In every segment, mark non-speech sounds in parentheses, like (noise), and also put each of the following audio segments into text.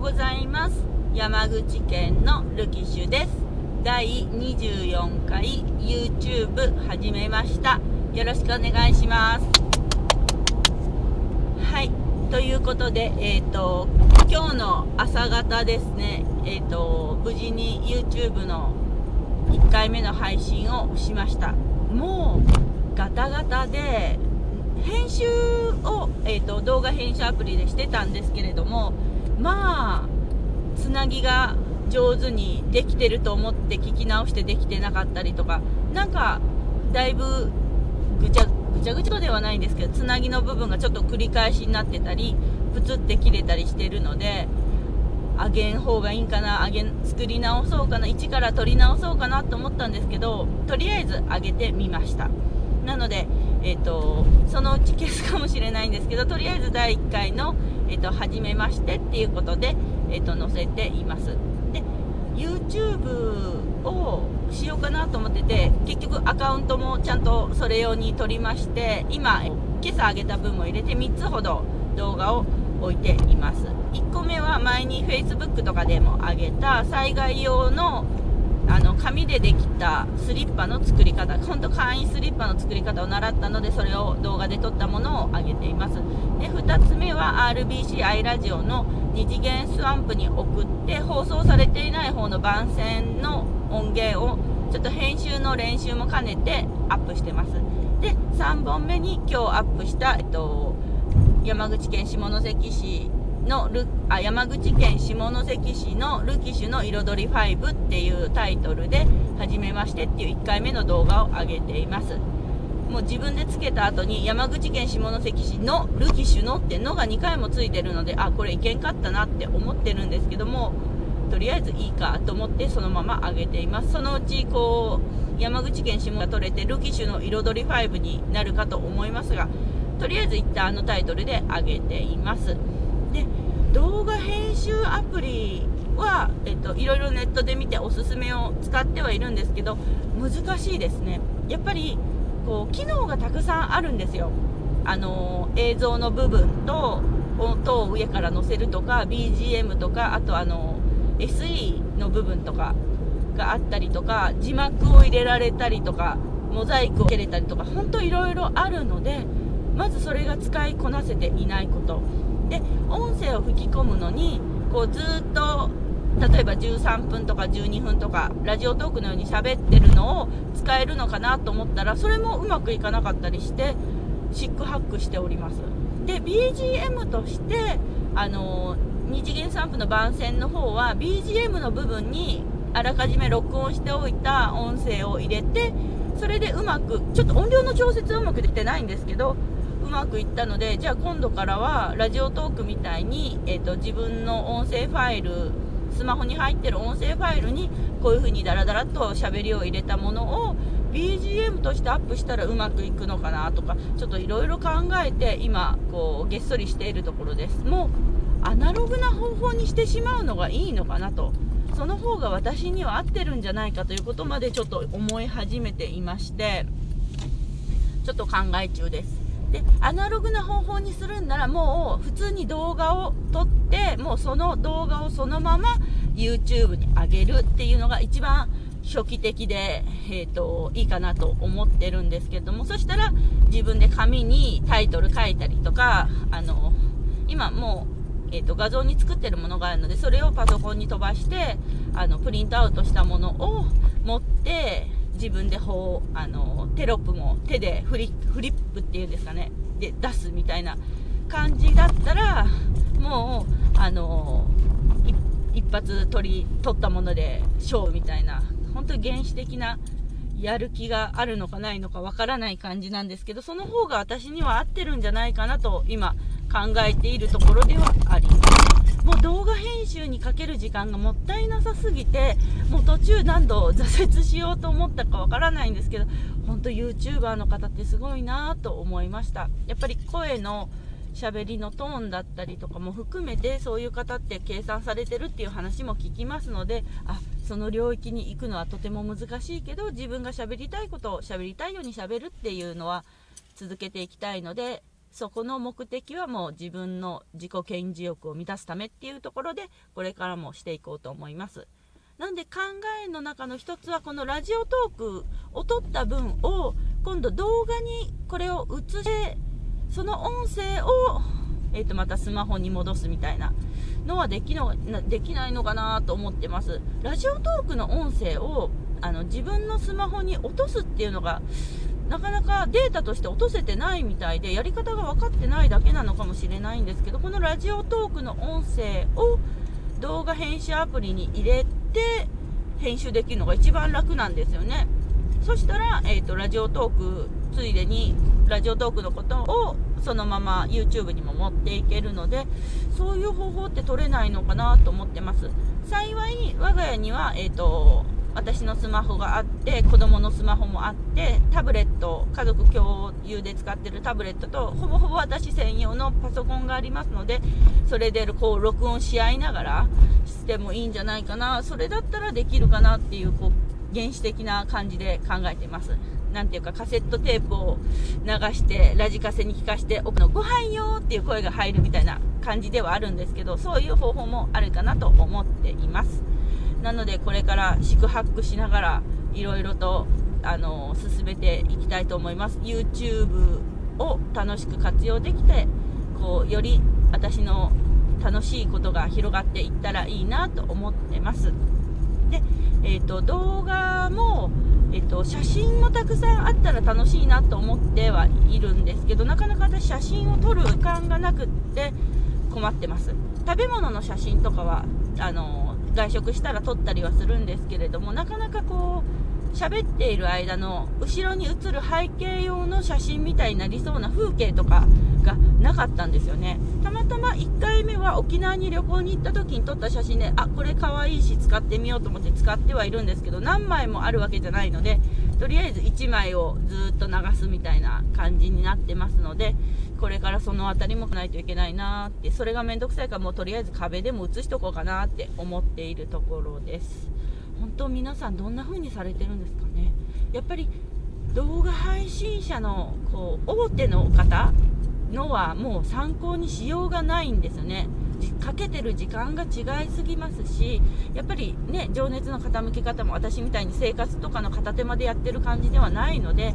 うございます。山口県のルキシュです。第24回 YouTube 始めました。よろしくお願いします。はい。ということでえっ、ー、と今日の朝方ですね。えっ、ー、と無事に YouTube の1回目の配信をしました。もうガタガタで編集を、えーと、動画編集アプリでしてたんですけれどもまあつなぎが上手にできてると思って聞き直してできてなかったりとかなんかだいぶぐちゃぐちゃぐちゃではないんですけどつなぎの部分がちょっと繰り返しになってたりプツって切れたりしてるのであげん方がいいんかなあげ作り直そうかな一から取り直そうかなと思ったんですけどとりあえず上げてみました。なのでえーと、そのうち消すかもしれないんですけどとりあえず第1回の、えーと、初めましてっていうことで、えーと、載せています。で YouTube をしようかなと思ってて結局アカウントもちゃんとそれ用に撮りまして今今朝上げた分も入れて3つほど動画を置いています。1個目は前に Facebook とかでも上げた災害用のあの紙でできたスリッパの作り方本当簡易スリッパの作り方を習ったのでそれを動画で撮ったものを上げています。は RBCi ラジオの2次元スワンプに送って放送されていない方の番宣の音源をちょっと編集の練習も兼ねてアップしてます。で3本目に今日アップした、えっと、山口県下関市のルあ山口県下関市のルキシュの彩り5っていうタイトルで「はじめまして」っていう1回目の動画を上げています。もう自分でつけた後に山口県下関市のルキシュのってのが2回もついてるのであこれいけんかったなって思ってるんですけどもとりあえずいいかと思ってそのまま上げています。そのうちこう山口県下が取れてルキシュの彩り5になるかと思いますがとりあえず一旦あのタイトルで上げています。で動画編集アプリは、えっと、いろいろネットで見ておすすめを使ってはいるんですけど難しいですね。やっぱりこう機能がたくさんあるんですよ。あの映像の部分と音を上から載せるとか BGM とかあとあの SE の部分とかがあったりとか字幕を入れられたりとかモザイクをつけれたりとか本当いろいろあるのでまずそれが使いこなせていないこと。で音声を吹き込むのにこうずっと例えば13分とか12分とかラジオトークのように喋ってるのを使えるのかなと思ったらそれもうまくいかなかったりしてシックハックしております。で BGM としてあの二次元散布の番宣の方は BGM の部分にあらかじめ録音しておいた音声を入れてそれでうまくちょっと音量の調節はうまくできてないんですけどうまくいったのでじゃあ今度からはラジオトークみたいに、えーと、自分の音声ファイルスマホに入ってる音声ファイルにこういう風にダラダラと喋りを入れたものを BGM としてアップしたらうまくいくのかなとかちょっといろいろ考えて今こうげっそりしているところです。もうアナログな方法にしてしまうのがいいのかなと。その方が私には合ってるんじゃないかということまでちょっと思い始めていましてちょっと考え中です。でアナログな方法にするんならもう普通に動画を撮ってもうその動画をそのまま YouTube に上げるっていうのが一番初期的で、えーと、いいかなと思ってるんですけどもそしたら自分で紙にタイトル書いたりとかあの今もう、えーと画像に作ってるものがあるのでそれをパソコンに飛ばしてあのプリントアウトしたものを持って自分でこうあのテロップも手でフリフリップっていうんですかね。で出すみたいな感じだったらもうあの一発取り取ったもので勝負みたいな本当に原始的なやる気があるのかないのかわからない感じなんですけどその方が私には合ってるんじゃないかなと今考えているところではあります。もう動画編集にかける時間がもったいなさすぎてもう途中何度 (laughs) 挫折しようと思ったかわからないんですけど本当 YouTuber の方ってすごいなと思いました。やっぱり声の喋りのトーンだったりとかも含めてそういう方って計算されてるっていう話も聞きますのであその領域に行くのはとても難しいけど自分が喋りたいことを喋りたいように喋るっていうのは続けていきたいのでそこの目的はもう自分の自己顕示欲を満たすためっていうところでこれからもしていこうと思います。なんで考えの中の一つはこのラジオトークを撮った分を今度動画にこれを映してその音声を、えー、とまたスマホに戻すみたいなのはできのできないのかなと思ってます。ラジオトークの音声をあの自分のスマホに落とすっていうのがなかなかデータとして落とせてないみたいでやり方が分かってないだけなのかもしれないんですけどこのラジオトークの音声を動画編集アプリに入れて編集できるのが一番楽なんですよね。そしたら、えーと、ラジオトークついでにラジオトークのことをそのまま YouTube にも持っていけるのでそういう方法って取れないのかなと思ってます。幸い我が家には、えーと私のスマホがあって子供のスマホもあってタブレット家族共有で使ってるタブレットとほぼほぼ私専用のパソコンがありますのでそれでこう録音し合いながらしてもいいんじゃないかな。それだったらできるかなっていうこう原始的な感じで考えてます。なんていうかカセットテープを流してラジカセに聞かして奥のご飯よっていう声が入るみたいな感じではあるんですけどそういう方法もあるかなと思っています。なのでこれから宿泊しながらいろいろとあの進めていきたいと思います。YouTube を楽しく活用できてこうより私の楽しいことが広がっていったらいいなと思ってます。で、えーと、動画も、えーと、写真もたくさんあったら楽しいなと思ってはいるんですけどなかなか私写真を撮る時間がなくって困ってます。食べ物の写真とかはあの外食したら撮ったりはするんですけれどもなかなかこう喋っている間の後ろに映る背景用の写真みたいになりそうな風景とかがなかったんですよね。たまたま1回目は沖縄に旅行に行った時に撮った写真であこれかわいいし使ってみようと思って使ってはいるんですけど何枚もあるわけじゃないのでとりあえず1枚をずっと流すみたいな感じになってますのでこれからその辺りもないといけないなってそれがめんどくさいからもうとりあえず壁でも写しとこうかなって思っているところです本当皆さんどんな風にされてるんですかねやっぱり動画配信者のこう大手の方のはもう参考にしようがないんですよねかけてる時間が違いすぎますしやっぱりね情熱の傾き方も私みたいに生活とかの片手間でやってる感じではないので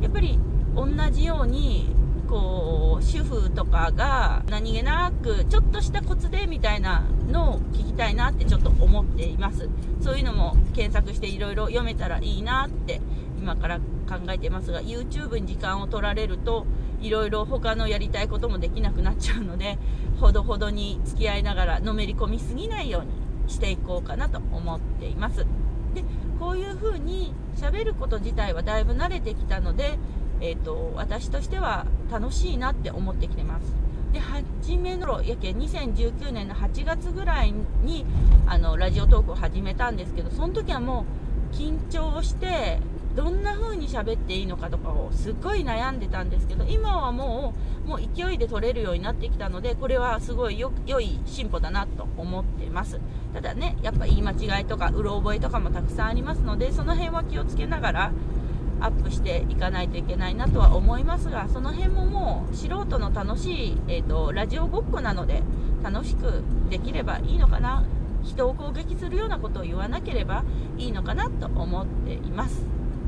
やっぱり同じようにこう主婦とかが何気なくちょっとしたコツでみたいなのを聞きたいなってちょっと思っています。そういうのも検索していろいろ読めたらいいなって今から考えてますが YouTube に時間を取られるといろいろ他のやりたいこともできなくなっちゃうのでほどほどに付き合いながらのめり込みすぎないようにしていこうかなと思っています。でこういう風に喋ること自体はだいぶ慣れてきたのでえーと、私としては楽しいなって思ってきてます。で初めのやけ2019年の8月ぐらいにあのラジオトークを始めたんですけどその時はもう緊張してどんな風に喋っていいのかとかをすっごい悩んでたんですけど今はもうもう勢いで取れるようになってきたのでこれはすごい良い進歩だなと思ってます。ただねやっぱ言い間違いとかうろ覚えとかもたくさんありますのでその辺は気をつけながらアップしていかないといけないなとは思いますがその辺ももう素人の楽しい、えーと、ラジオごっこなので楽しくできればいいのかな。人を攻撃するようなことを言わなければいいのかなと思っています、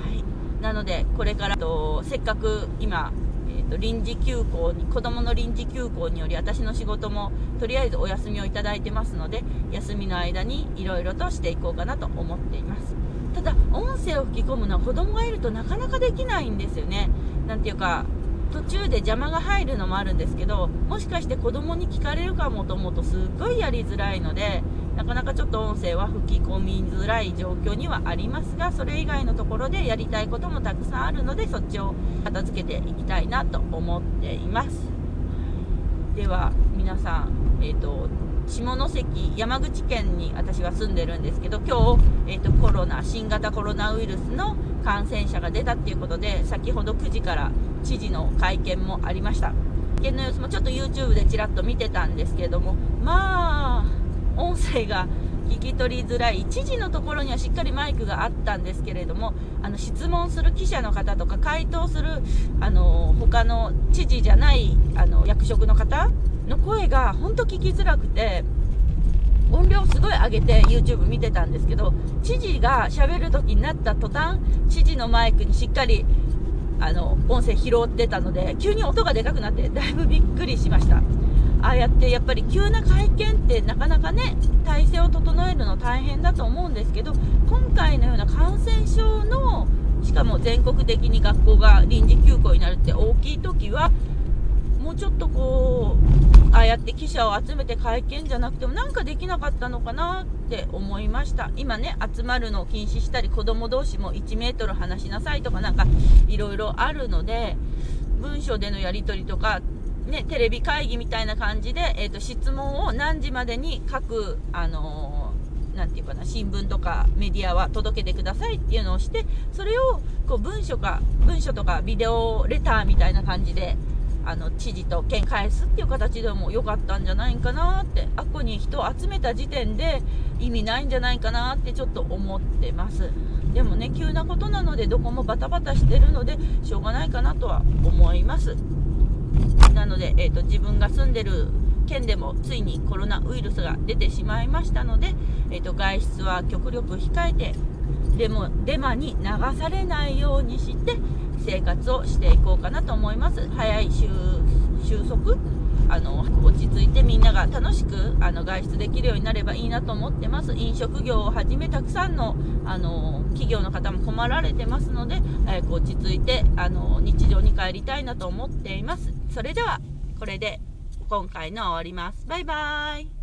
はい、なのでこれからとせっかく今えーと、臨時休校に子どもの臨時休校により私の仕事もとりあえずお休みをいただいてますので休みの間にいろいろとしていこうかなと思っています。ただ音声を吹き込むのは子供がいるとなかなかできないんですよね。なんていうか途中で邪魔が入るのもあるんですけどもしかして子供に聞かれるかもと思うとすっごいやりづらいのでなかなかちょっと音声は吹き込みづらい状況にはありますがそれ以外のところでやりたいこともたくさんあるのでそっちを片付けていきたいなと思っています。では皆さん、えーと下関山口県に私は住んでるんですけど今日、えーと、コロナ新型コロナウイルスの感染者が出たっていうことで先ほど9時から知事の会見もありました。会見の様子もちょっと YouTube でちらっと見てたんですけれどもまあ音声が聞き取りづらい。知事のところにはしっかりマイクがあったんですけれどもあの質問する記者の方とか回答するあの他の知事じゃないあの役職の方の声が本当聞きづらくて音量すごい上げて YouTube 見てたんですけど知事が喋る時になった途端知事のマイクにしっかりあの音声拾ってたので急に音がでかくなってだいぶびっくりしました。ああやってやっぱり急な会見ってなかなかね体制を整えるの大変だと思うんですけど今回のような感染症のしかも全国的に学校が臨時休校になるって大きい時はもうちょっとこうああやって記者を集めて会見じゃなくてもなんかできなかったのかなって思いました。今ね集まるのを禁止したり子供同士も1 m 離しなさいとかなんかいろいろあるので文書でのやり取りとかね、テレビ会議みたいな感じで、えーと、質問を何時までに各、あのー、なんていうかな、新聞とかメディアは届けてくださいっていうのをして、それをこう文書か、文書とかビデオレターみたいな感じで、あの知事と県返すっていう形でも良かったんじゃないかなってあっこに人を集めた時点で意味ないんじゃないかなってちょっと思ってます。でもね急なことなのでどこもバタバタしてるのでしょうがないかなとは思います。なので、えーと、自分が住んでる県でもついにコロナウイルスが出てしまいましたので、えーと、外出は極力控えてでもデマに流されないようにして生活をしていこうかなと思います。早い収束？あの落ち着いてみんなが楽しくあの外出できるようになればいいなと思ってます。飲食業をはじめたくさんのあの企業の方も困られてますので早く落ち着いてあの日常に帰りたいなと思っています。それではこれで今回の終わります。バイバーイ。